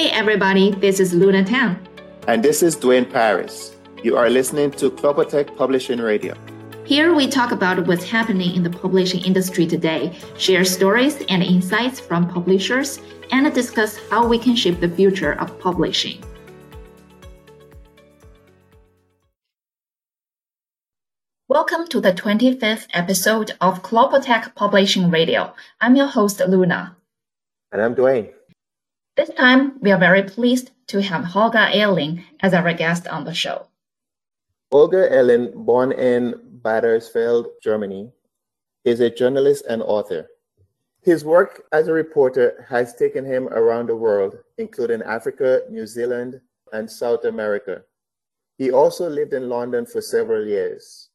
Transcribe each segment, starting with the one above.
Hey everybody, this is Luna Tan. And this is Dwayne Paris. You are listening to Clopotech Publishing Radio. Here we talk about what's happening in the publishing industry today, share stories and insights from publishers, and discuss how we can shape the future of publishing. Welcome to the 25th episode of Clopotech Publishing Radio. I'm your host, Luna. And I'm Dwayne. This time, we are very pleased to have Holger Ehling as our guest on the show. Holger Ehling, born in Badersfeld, Germany, is a journalist and author. His work as a reporter has taken him around the world, including Africa, New Zealand, and South America. He also lived in London for several years.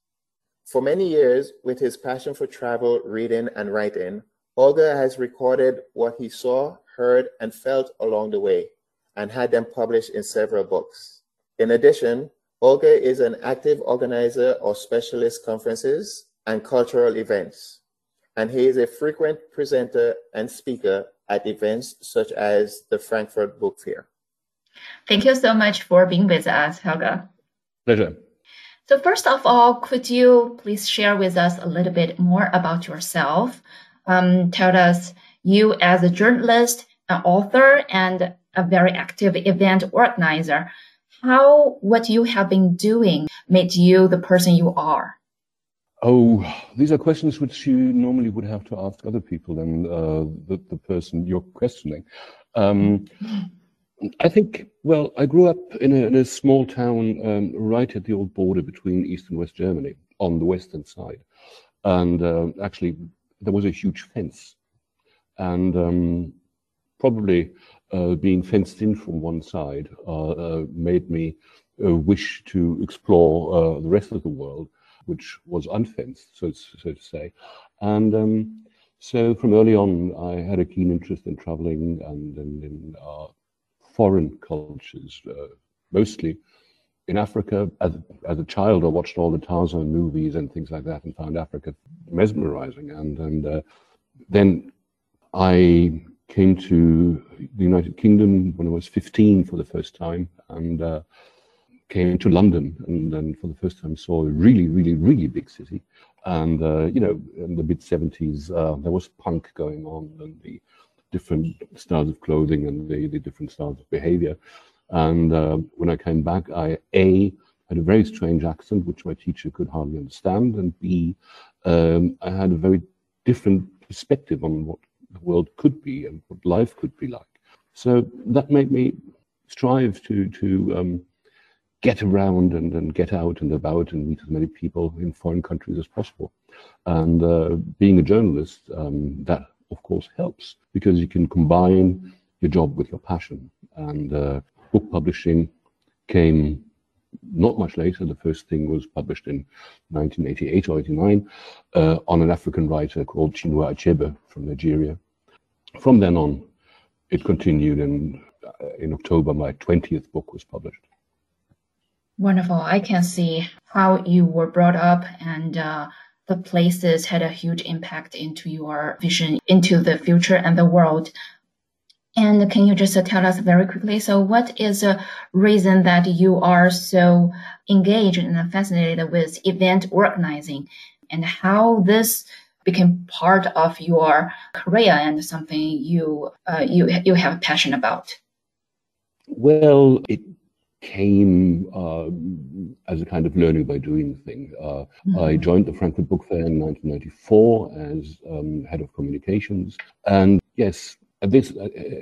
For many years, with his passion for travel, reading, and writing, Holger has recorded what he saw, heard, and felt along the way, and had them published in several books. In addition, Holger is an active organizer of specialist conferences and cultural events, and he is a frequent presenter and speaker at events such as the Frankfurt Book Fair. Thank you so much for being with us, Holger. Pleasure. So, first of all, could you please share with us a little bit more about yourself? Um, tell us you as a journalist, an author, and a very active event organizer. How what you have been doing made you the person you are? Oh, these are questions which you normally would have to ask other people than uh, the, the person you're questioning. Um, I think, well, I grew up in a, in a small town um, right at the old border between East and West Germany on the western side. And uh, actually, there was a huge fence. And um, probably uh, being fenced in from one side uh, uh made me uh, wish to explore the rest of the world, which was unfenced, so, so to say. And um, so from early on, I had a keen interest in traveling and, and in foreign cultures, mostly in Africa. As, as a child, I watched all the Tarzan movies and things like that and found Africa mesmerizing. And, and uh, then I came to the United Kingdom when I was 15 for the first time and uh, came to London and then for the first time saw a really, really, really big city. And, uh, you know, in the mid 70s, uh, there was punk going on and the different styles of clothing and the, the different styles of behavior. And uh, when I came back, I A, had a very strange accent, which my teacher could hardly understand, and B, um, I had a very different perspective on what the world could be and what life could be like. So that made me strive to to um, get around and, and get out and about and meet as many people in foreign countries as possible. And uh, being a journalist, um, that of course helps because you can combine your job with your passion. And uh, book publishing came not much later. The first thing was published in 1988 or 89 uh, on an African writer called Chinua Achebe from Nigeria. From then on, it continued, and uh, in October, my 20th book was published. Wonderful. I can see how you were brought up and uh, the places had a huge impact into your vision into the future and the world. And can you just tell us very quickly? So, what is a reason that you are so engaged and fascinated with event organizing, and how this became part of your career and something you uh, you you have a passion about? Well, it came uh, as a kind of learning by doing thing. Uh, mm-hmm. I joined the Frankfurt Book Fair in 1994 as um, head of communications. And yes, at this,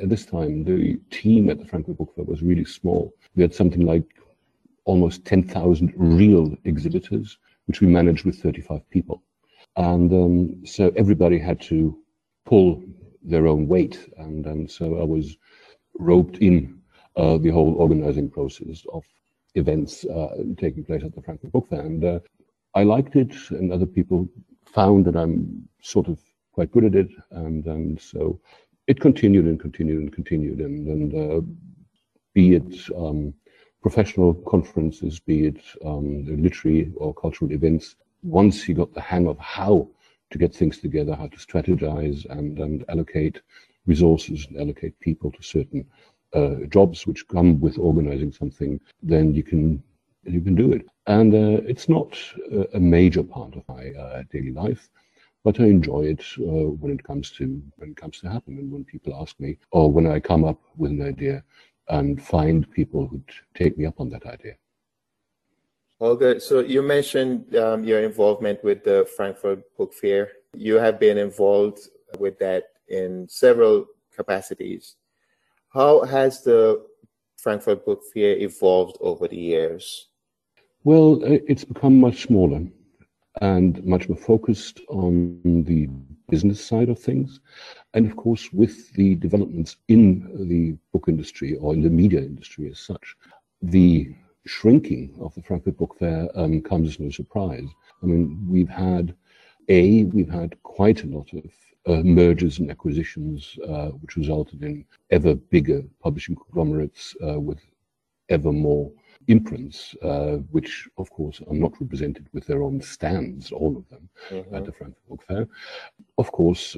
at this time, the team at the Frankfurt Book Fair was really small. We had something like almost 10,000 real exhibitors, which we managed with 35 people. And um, so everybody had to pull their own weight. And, and so I was roped in uh, the whole organizing process of events uh, taking place at the Frankfurt Book Fair. And uh, I liked it, and other people found that I'm sort of quite good at it. And, and so it continued and continued and continued. And, and uh, be it um, professional conferences, be it um, literary or cultural events, once you got the hang of how to get things together, how to strategize and, and allocate resources and allocate people to certain uh, jobs which come with organizing something, then you can you can do it. And uh, it's not a major part of my uh, daily life, but I enjoy it uh, when it comes to when it comes to happen, and when people ask me, or when I come up with an idea and find people who take me up on that idea. So you mentioned um, your involvement with the Frankfurt Book Fair. You have been involved with that in several capacities. How has the Frankfurt Book Fair evolved over the years? Well, it's become much smaller and much more focused on the business side of things. And of course, with the developments in the book industry or in the media industry as such, the shrinking of the Frankfurt Book Fair um, comes as no surprise. I mean, we've had a we've had quite a lot of uh, mergers and acquisitions, uh, which resulted in ever bigger publishing conglomerates uh, with ever more imprints, uh, which of course are not represented with their own stands, all of them, mm-hmm. at the Frankfurt Book Fair. Of course,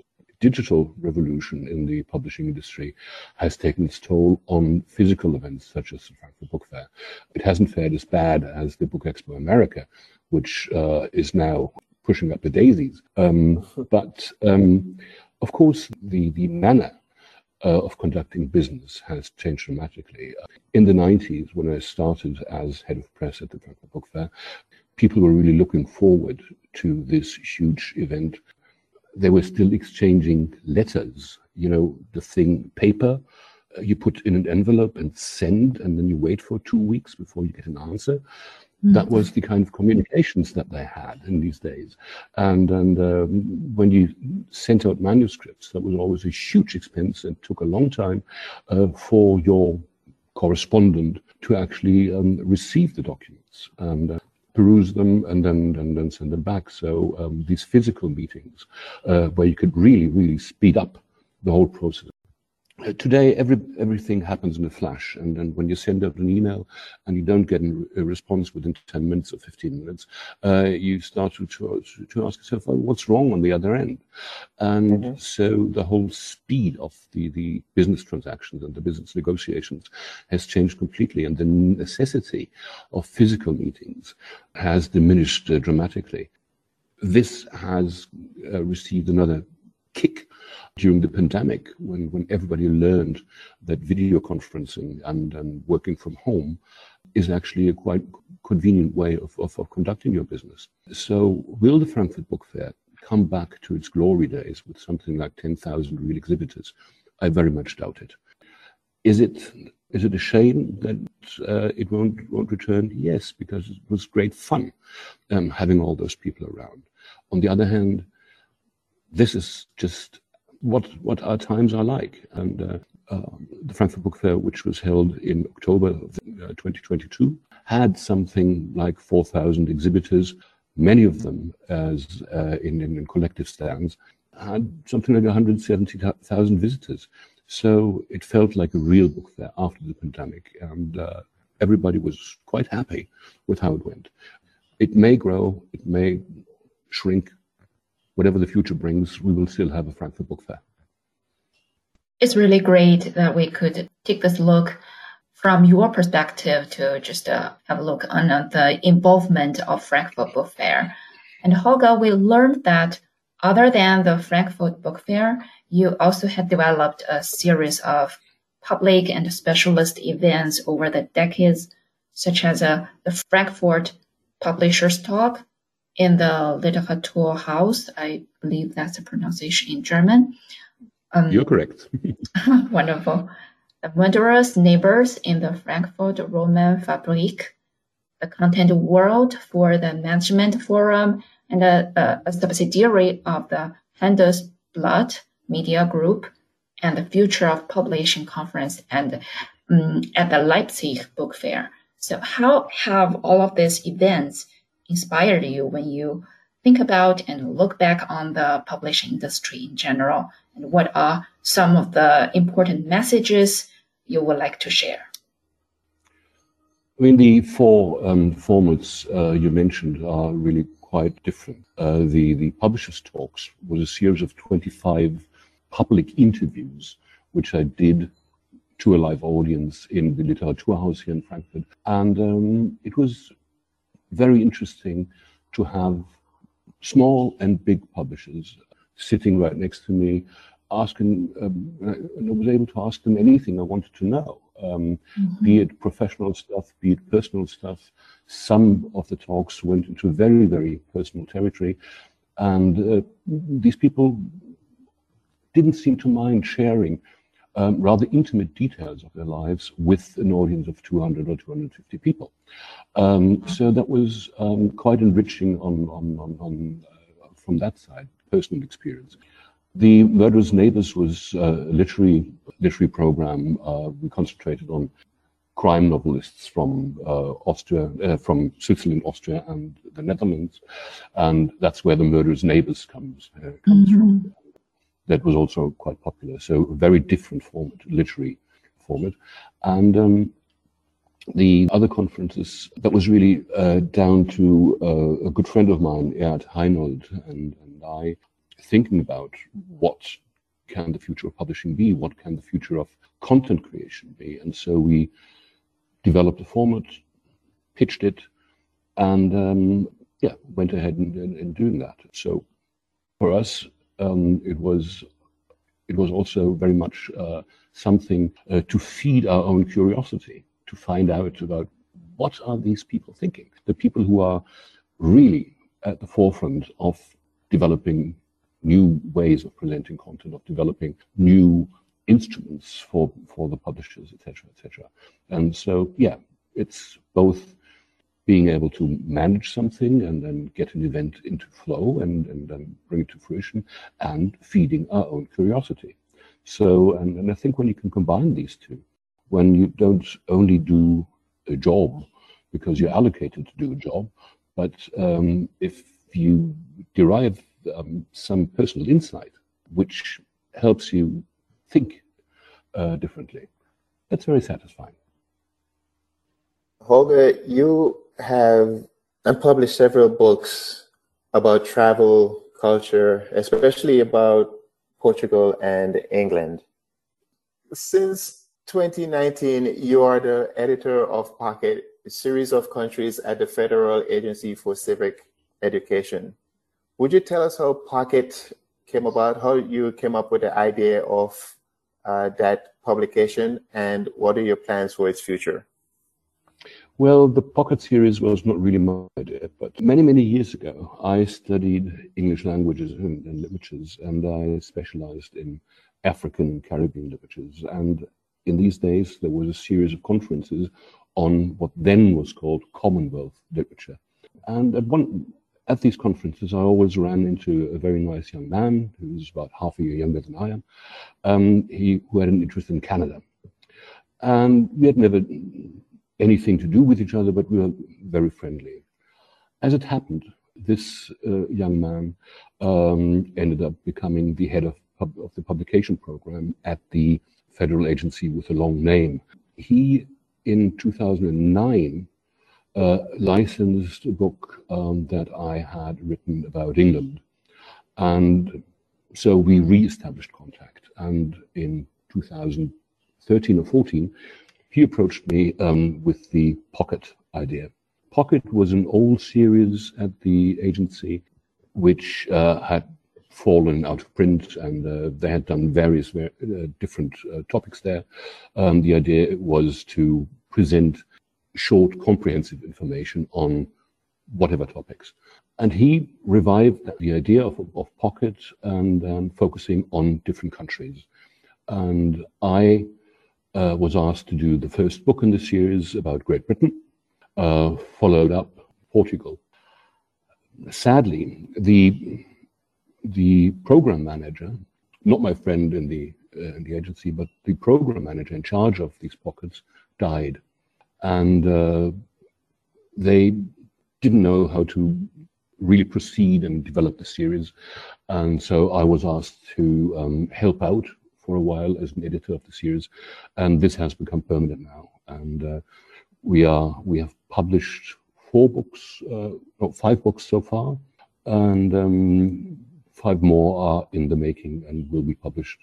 digital revolution in the publishing industry has taken its toll on physical events such as the Frankfurt Book Fair. It hasn't fared as bad as the Book Expo America, which uh, is now pushing up the daisies. Um, but um, of course, the, the manner uh, of conducting business has changed dramatically. In the 90s, when I started as head of press at the Frankfurt Book Fair, people were really looking forward to this huge event. They were still exchanging letters, you know, the thing, paper, uh, you put in an envelope and send, and then you wait for two weeks before you get an answer. That was the kind of communications that they had in these days. And, and um, when you sent out manuscripts, that was always a huge expense and took a long time uh, for your correspondent to actually um, receive the documents and uh, peruse them and then and then send them back. So um, these physical meetings, uh, where you could really really speed up the whole process uh, today every everything happens in a flash and, and when you send out an email and you don't get a response within 10 minutes or 15 minutes uh, you start to, to, to ask yourself oh, what's wrong on the other end and mm-hmm. so the whole speed of the, the business transactions and the business negotiations has changed completely and the necessity of physical meetings has diminished uh, dramatically this has uh, received another kick during the pandemic when, when everybody learned that video conferencing and, and working from home is actually a quite convenient way of, of, of conducting your business. So will the Frankfurt Book Fair come back to its glory days with something like 10,000 real exhibitors? I very much doubt it. Is it is it a shame that uh, it won't won't return? Yes, because it was great fun um, having all those people around. On the other hand, this is just what what our times are like. And uh, uh, the Frankfurt Book Fair, which was held in October of uh, 2022, had something like 4,000 exhibitors. Many of them, as uh, in, in collective stands, had something like 170,000 visitors. So it felt like a real book fair after the pandemic, and uh, everybody was quite happy with how it went. It may grow, it may shrink, whatever the future brings, we will still have a Frankfurt Book Fair. It's really great that we could take this look from your perspective to just uh, have a look on uh, the involvement of Frankfurt Book Fair. And Holger, we learned that other than the Frankfurt Book Fair, you also had developed a series of public and specialist events over the decades, such as uh, the Frankfurt Publishers Talk, in the Literaturhaus. I believe that's the pronunciation in German. Um, You're correct. wonderful. The Murderous Neighbors in the Frankfurt Roman Fabrik, the Content World for the Management Forum, and a, a, a subsidiary of the Handelsblatt Media Group, and the Future of Publishing Conference and um, at the Leipzig Book Fair. So, how have all of these events inspired you when you think about and look back on the publishing industry in general? And what are some of the important messages you would like to share? I mean, the four um, formats uh, you mentioned are really quite different. Uh, the, the Publishers Talks was a series of 25 public interviews, which I did to a live audience in the Literaturhaus here in Frankfurt. And um, it was very interesting to have small and big publishers sitting right next to me, asking, um, and I was able to ask them anything I wanted to know, um, mm-hmm. be it professional stuff, be it personal stuff. Some of the talks went into very, very personal territory. And uh, these people didn't seem to mind sharing um, rather intimate details of their lives with an audience of 200 or 250 people. Um, so that was um, quite enriching on, on, on, on uh, from that side, personal experience. The Murderous Neighbors was a literary literary program. Uh, we concentrated on crime novelists from uh, Austria, uh, from Switzerland, Austria, and the Netherlands, and that's where the Murderous Neighbors comes uh, comes mm-hmm. from that was also quite popular. So a very different format, literary format. And um, the other conferences, that was really uh, down to uh, a good friend of mine, Ehrhardt Heinold, and, and I, thinking about what can the future of publishing be? What can the future of content creation be? And so we developed a format, pitched it, and um, yeah, went ahead in, in, in doing that. So for us, um, it was it was also very much uh, something uh, to feed our own curiosity, to find out about what are these people thinking. The people who are really at the forefront of developing new ways of presenting content, of developing new instruments for for the publishers, etc., etc. And so, yeah, it's both being able to manage something and then get an event into flow and, and then bring it to fruition and feeding our own curiosity. So, and, and I think when you can combine these two, when you don't only do a job because you're allocated to do a job, but um, if you derive um, some personal insight which helps you think uh, differently, that's very satisfying. Holger, you have and published several books about travel, culture, especially about Portugal and England. Since 2019, you are the editor of Pocket, a series of countries at the Federal Agency for Civic Education. Would you tell us how Pocket came about, how you came up with the idea of uh, that publication, and what are your plans for its future? Well, the Pocket series was not really my idea, but many, many years ago, I studied English languages and, literatures, and I specialized in African and Caribbean literatures. And in these days, there was a series of conferences on what then was called Commonwealth literature. And at one at these conferences, I always ran into a very nice young man who was about half a year younger than I am, um, he, who had an interest in Canada. And we had never anything to do with each other, but we were very friendly. As it happened, this uh, young man um, ended up becoming the head of, of the publication program at the federal agency with a long name. He, in 2009, uh, licensed a book um, that I had written about England. And so we re-established contact. And in 2013 or 14, he approached me um, with the Pocket idea. Pocket was an old series at the agency which uh, had fallen out of print and uh, they had done various uh, different uh, topics there. Um, the idea was to present short, comprehensive information on whatever topics. And he revived the idea of, of Pocket and um, focusing on different countries. And I uh, was asked to do the first book in the series about Great Britain, uh, followed up Portugal. Sadly, the the program manager, not my friend in the uh, in the agency, but the program manager in charge of these pockets, died, and uh, they didn't know how to really proceed and develop the series, and so I was asked to um, help out for a while as an editor of the series, and this has become permanent now. And uh, we are we have published four books, uh, no, five books so far, and um, five more are in the making and will be published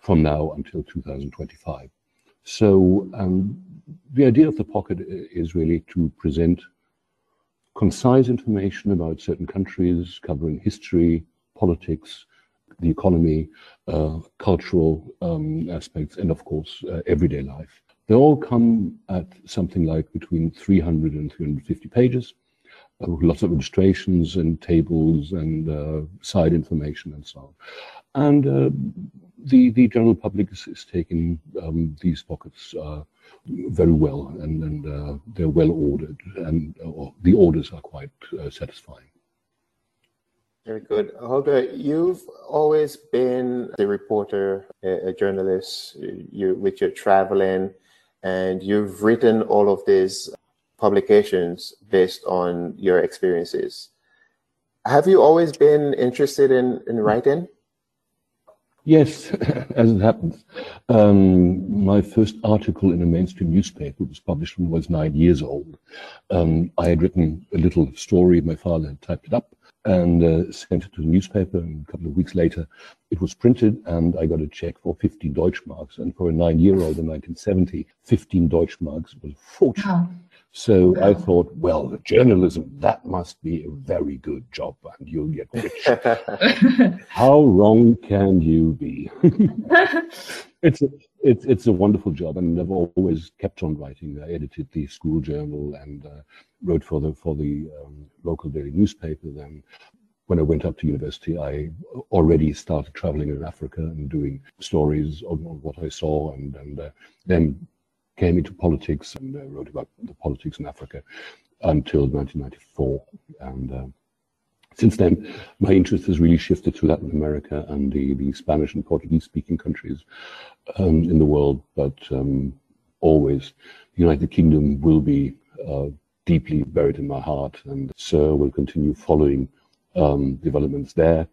from now until 2025. So um, the idea of the pocket is really to present concise information about certain countries, covering history, politics, the economy, uh, cultural um, aspects, and of course, uh, everyday life. They all come at something like between 300 and 350 pages, uh, lots of illustrations and tables and uh, side information and so on. And uh, the, the general public is, is taking um, these pockets uh, very well, and, and they're well ordered, and the orders are quite satisfying. Very good. Holger, you've always been a reporter, a, a journalist, you, with your traveling, and you've written all of these publications based on your experiences. Have you always been interested in, in writing? Yes, as it happens. Um, my first article in a mainstream newspaper was published when I was nine years old. Um, I had written a little story, my father had typed it up, and uh, sent it to the newspaper. And a couple of weeks later, it was printed, and I got a check for 15 Deutschmarks. And for a nine-year-old in 1970, 15 Deutschmarks was a fortune. Oh. So I thought, well, journalism, that must be a very good job and you'll get rich. How wrong can you be? it's, a, it's, it's a wonderful job and I've always kept on writing. I edited the school journal and uh, wrote for the, for the um, local daily newspaper. Then when I went up to university, I already started traveling in Africa and doing stories on, on what I saw and, and uh, then came into politics and uh, wrote about the politics in Africa until 1994. And uh, since then, my interest has really shifted to Latin America and the, the Spanish and Portuguese speaking countries um, in the world. But um, always, the United Kingdom will be uh, deeply buried in my heart, and SUR will continue following um, developments there.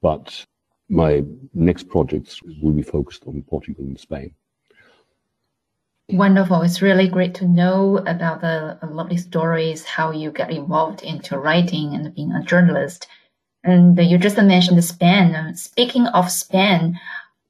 But my next projects will be focused on Portugal and Spain. Wonderful. It's really great to know about the lovely stories, how you get involved into writing and being a journalist. And you just mentioned Spain. Speaking of Spain,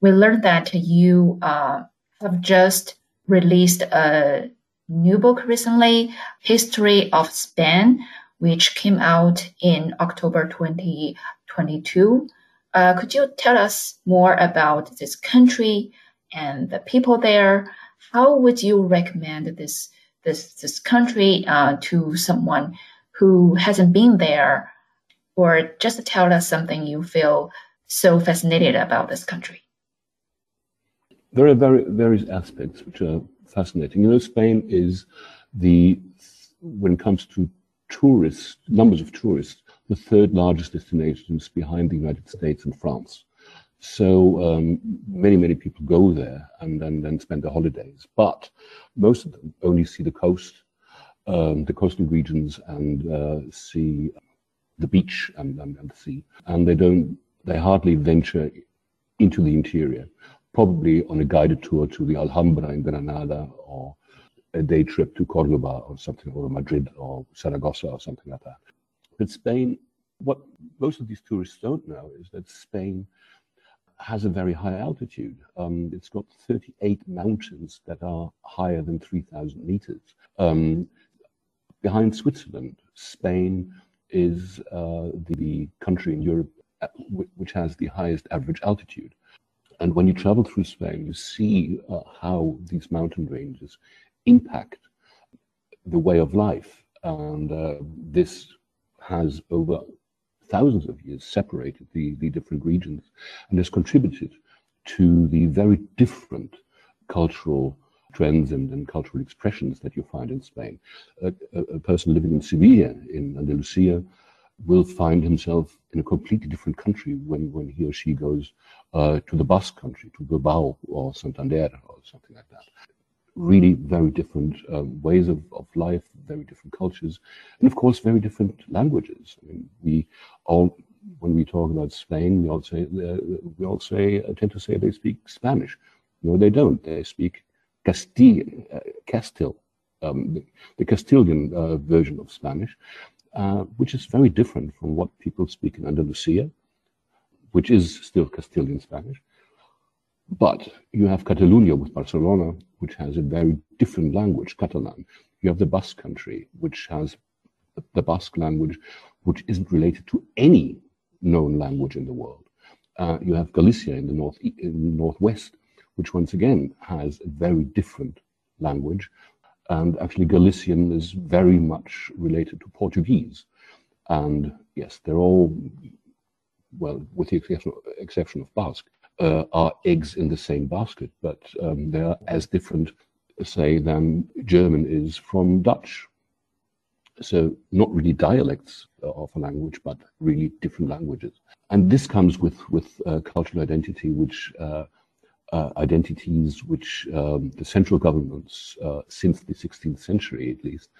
we learned that you uh, have just released a new book recently, History of Spain, which came out in October 2022. Uh, could you tell us more about this country and the people there? How would you recommend this this this country uh, to someone who hasn't been there, or just tell us something you feel so fascinated about this country? There are very various aspects which are fascinating. You know, Spain is the when it comes to tourists, numbers of tourists, the third largest destinations behind the United States and France. So um, many, many people go there and then, spend their holidays. But most of them only see the coast, um, the coastal regions, and uh, see the beach and, and, and the sea. And they don't, they hardly venture into the interior, probably on a guided tour to the Alhambra in Granada or a day trip to Cordoba or something, or Madrid or Saragossa or something like that. But Spain, what most of these tourists don't know is that Spain has a very high altitude. Um, it's got 38 mountains that are higher than 3,000 meters. Um, behind Switzerland, Spain is uh, the country in Europe uh, which has the highest average altitude. And when you travel through Spain, you see uh, how these mountain ranges impact the way of life. And uh, this has over thousands of years separated the, the different regions and has contributed to the very different cultural trends and, and cultural expressions that you find in Spain. A, a, a, person living in Sevilla, in Andalusia, will find himself in a completely different country when, when he or she goes uh, to the Basque country, to Bilbao or Santander or something like that really very different um, ways of, of life, very different cultures, and of course, very different languages. I mean, we all, when we talk about Spain, we all say, uh, we all say, uh, tend to say they speak Spanish. No, they don't. They speak Castilian, uh, Castile, um, the, the, Castilian uh, version of Spanish, uh, which is very different from what people speak in Andalusia, which is still Castilian Spanish But you have Catalonia with Barcelona, which has a very different language, Catalan. You have the Basque country, which has the Basque language, which isn't related to any known language in the world. Uh, you have Galicia in the north, in the northwest, which once again has a very different language. And actually, Galician is very much related to Portuguese. And yes, they're all, well, with the exception, exception of Basque, uh, are eggs in the same basket, but um, they are as different, say, than German is from Dutch. So not really dialects of a language, but really different languages. And this comes with with uh, cultural identity, which uh, uh, identities which um, the central governments, uh, since the 16th century at least,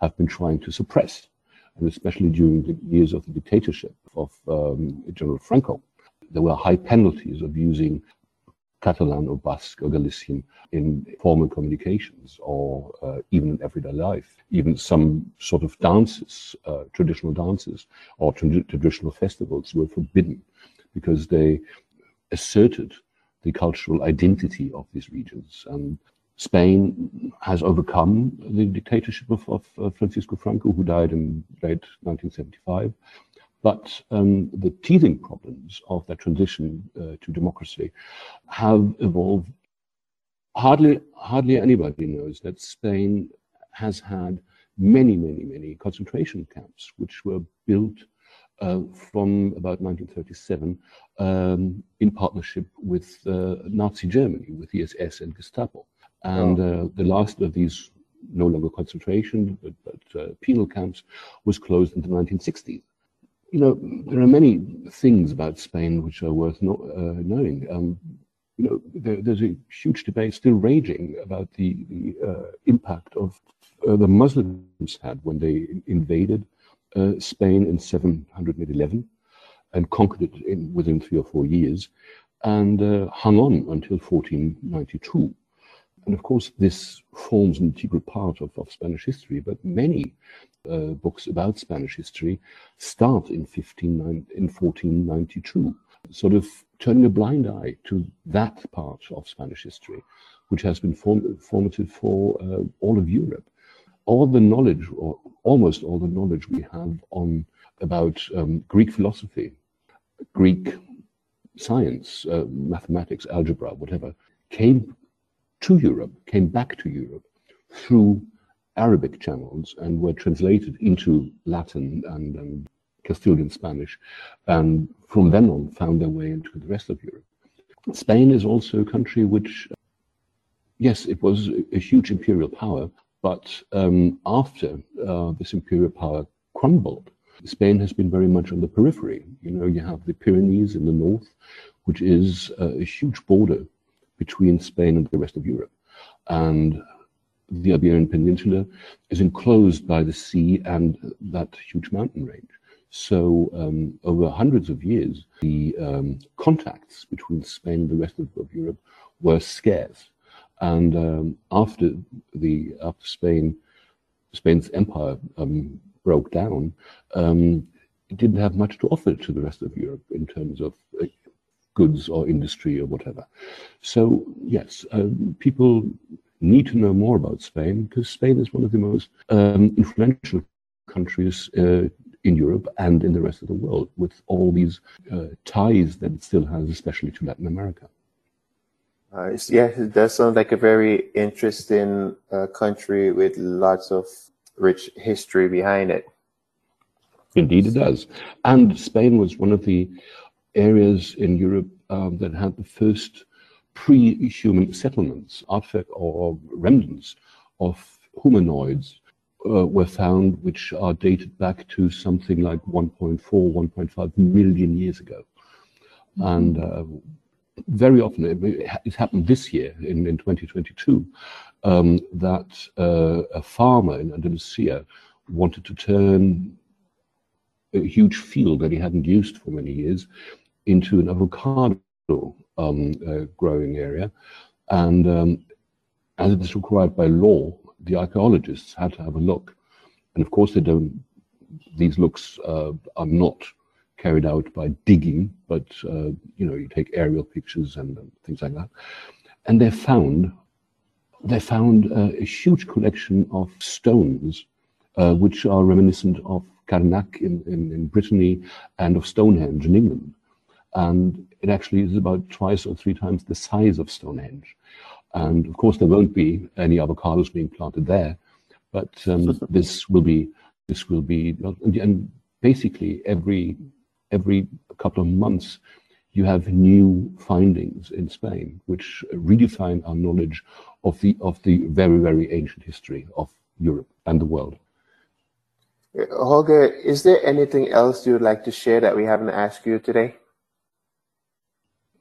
have been trying to suppress, and especially during the years of the dictatorship of um, General Franco. There were high penalties of using Catalan or Basque or Galician in formal communications or uh, even in everyday life. Even some sort of dances, uh, traditional dances or tra- traditional festivals were forbidden because they asserted the cultural identity of these regions. And Spain has overcome the dictatorship of, of Francisco Franco, who died in late 1975. But um, the teething problems of that transition uh, to democracy have evolved. Hardly, hardly anybody knows that Spain has had many, many, many concentration camps, which were built uh, from about 1937 um, in partnership with uh, Nazi Germany, with the SS and Gestapo. And oh. uh, the last of these, no longer concentration, but, but uh, penal camps, was closed in the 1960s. You know, there are many things about Spain which are worth not, uh, knowing. Um, you know, there, there's a huge debate still raging about the, the uh, impact of the Muslims had when they invaded Spain in 711 and conquered it in, within three or four years and uh, hung on until 1492. And of course, this forms an integral part of, of Spanish history, but many uh, books about Spanish history start in, 15, in 1492, sort of turning a blind eye to that part of Spanish history, which has been form formative for uh, all of Europe. All the knowledge, or almost all the knowledge we have on about um, Greek philosophy, Greek science, uh, mathematics, algebra, whatever, came to Europe, came back to Europe through Arabic channels and were translated into Latin and, and Castilian Spanish, and from then on found their way into the rest of Europe. Spain is also a country which, yes, it was a huge imperial power, but um, after uh, this imperial power crumbled, Spain has been very much on the periphery. You know, you have the Pyrenees in the north, which is a huge border between Spain and the rest of Europe. And the Iberian Peninsula is enclosed by the sea and that huge mountain range. So, um, over hundreds of years, the um, contacts between Spain and the rest of, of Europe were scarce. And um, after the after Spain, Spain's empire um, broke down, um, it didn't have much to offer to the rest of Europe in terms of uh, goods or industry or whatever. So, yes, uh, people need to know more about Spain because Spain is one of the most um, influential countries uh, in Europe and in the rest of the world with all these uh, ties that it still has, especially to Latin America. Uh, yeah, it does sound like a very interesting uh, country with lots of rich history behind it. Indeed, it does. And Spain was one of the areas in Europe um, that had the first pre human settlements, artifacts or remnants of humanoids uh, were found, which are dated back to something like 1.4, 1.5 million years ago. Mm-hmm. And uh, very often, it, it, happened this year in, in 2022, um, that uh, a farmer in Andalusia wanted to turn a huge field that he hadn't used for many years into an avocado um, uh, growing area. And um, as it is required by law, the archaeologists had to have a look. And of course, they don't, these looks uh, are not carried out by digging, but uh, you know, you take aerial pictures and things like that. And they found they found uh, a huge collection of stones, uh, which are reminiscent of Carnac in, in, in, Brittany and of Stonehenge in England. And it actually is about twice or three times the size of Stonehenge. And of course, there won't be any avocados being planted there, but um, this will be this will be and basically every every couple of months you have new findings in Spain which redefine our knowledge of the of the very very ancient history of Europe and the world. Holger, is there anything else you would like to share that we haven't asked you today?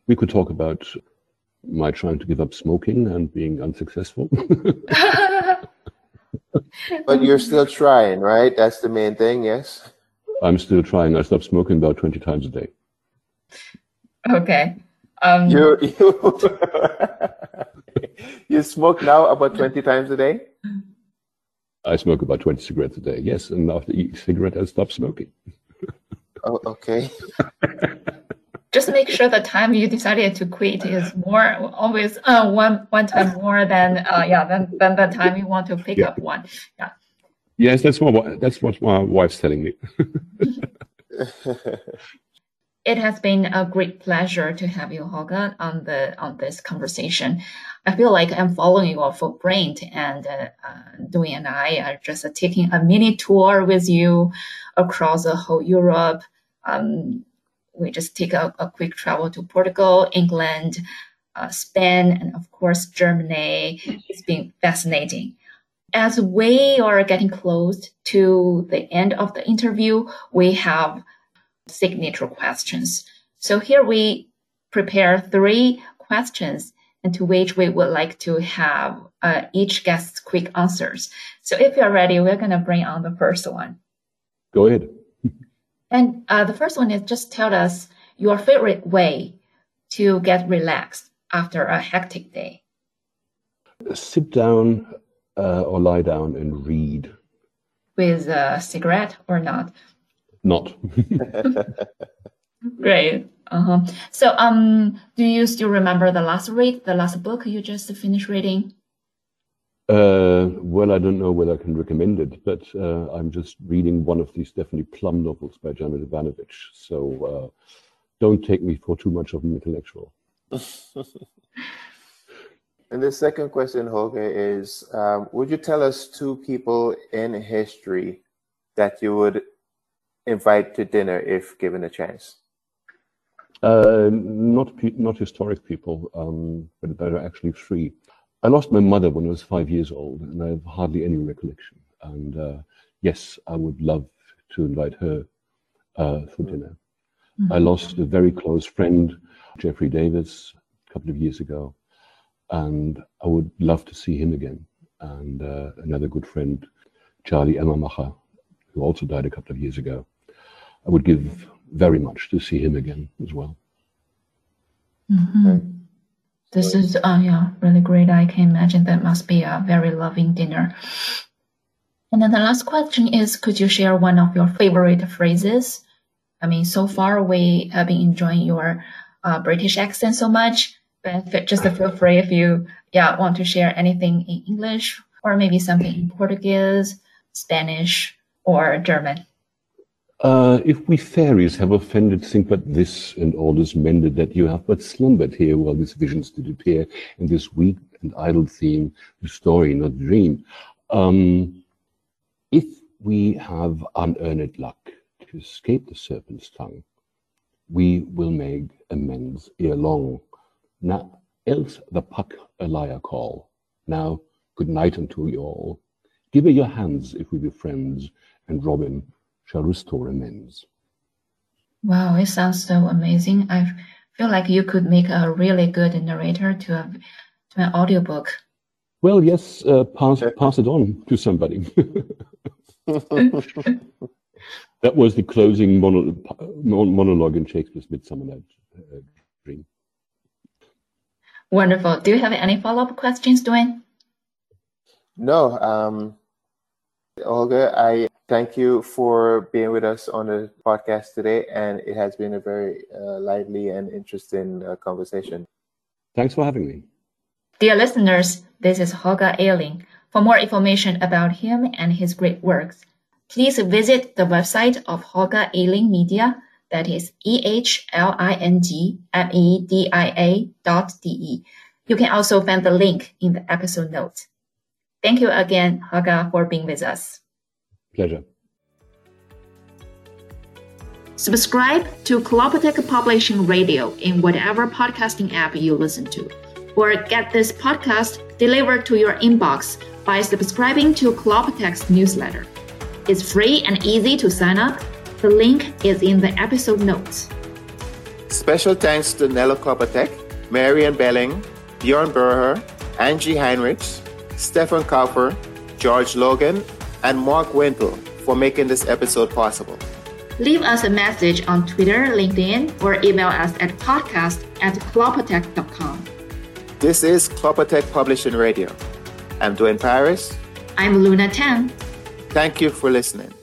We could talk about my trying to give up smoking and being unsuccessful. but you're still trying, right? That's the main thing, yes? I'm still trying. I stopped smoking about 20 times a day. Okay. Um, you you, you smoke now about 20 times a day? I smoke about 20 cigarettes a day, yes. And after each cigarette, I stop smoking. oh, okay. Just make sure the time you decided to quit is more always uh, one one time more than uh, yeah than, than the time you want to pick yeah. up one. Yeah. Yes, that's what that's what my wife's telling me. it has been a great pleasure to have you, Holger, on the on this conversation. I feel like I'm following your footprint, and uh, uh, and I are just uh, taking a mini tour with you across the whole Europe. Um, we just take a, a, quick travel to Portugal, England, uh, Spain, and of course Germany. It's been fascinating as we are getting close to the end of the interview, we have signature questions. So here we prepare three questions into which we would like to have uh, each guest's quick answers. So if you're ready, we're going to bring on the first one. Go ahead. and uh, the first one is just tell us your favorite way to get relaxed after a hectic day. Sit down uh, or lie down and read. With a cigarette or not? Not. Great. Uh-huh. So, um, do you still remember the last read, the last book you just finished reading? Uh, well, I don't know whether I can recommend it, but uh, I'm just reading one of these Stephanie Plum novels by Janet Evanovich. So uh, don't take me for too much of an intellectual. And the second question, Holger, is um, would you tell us two people in history that you would invite to dinner if given a chance? Uh, not not historic people, um, but that are actually free. I lost my mother when I was five years old, and I have hardly any recollection. And uh, yes, I would love to invite her uh, for dinner. Mm-hmm. I lost a very close friend, Jeffrey Davis, a couple of years ago and I would love to see him again. And uh, another good friend, Charlie Emmermacher, who also died a couple of years ago. I would give very much to see him again as well. Mm-hmm. Okay. This is uh, yeah really great. I can imagine that must be a very loving dinner. And then the last question is, could you share one of your favorite phrases? I mean, so far we have been enjoying your uh, British accent so much but just feel free if you yeah want to share anything in English or maybe something in Portuguese, Spanish, or German. Uh, if we fairies have offended, think but this and all is mended that you have but slumbered here while these visions did appear and this weak and idle theme, the story, not dream. Um, if we have unearned luck to escape the serpent's tongue, we will make amends ere long. Now, else the puck a liar call. Now, good night unto you all. Give me your hands if we be friends, and Robin shall restore amends. Wow, it sounds so amazing. I feel like you could make a really good narrator to a to an audiobook. Well, yes, uh, pass pass it on to somebody. that was the closing mono, monologue in Shakespeare's Midsummer Night's uh, Dream. Wonderful. Do you have any follow-up questions, Dwayne? No. Um, Olga, I Thank you for being with us on the podcast today, and it has been a very uh, lively and interesting uh, conversation. Thanks for having me. Dear listeners, this is Holger Ehling. For more information about him and his great works, please visit the website of Holger Ehling Media, that is E-H-L-I-N-G-M-E-D-I-A dot D-E. You can also find the link in the episode notes. Thank you again, Holger, for being with us. Pleasure. Subscribe to Klopotek Publishing Radio in whatever podcasting app you listen to, or get this podcast delivered to your inbox by subscribing to Klopotek's newsletter. It's free and easy to sign up. The link is in the episode notes. Special thanks to Nello Klopotek, Marian Belling, Bjorn Berger, Angie Heinrichs, Stefan Kaufer, George Logan, and Mark Wintle for making this episode possible. Leave us a message on Twitter, LinkedIn, or email us at podcast at klopotek.com. This is Klopotek Publishing Radio. I'm Dwayne Paris. I'm Luna Tan. Thank you for listening.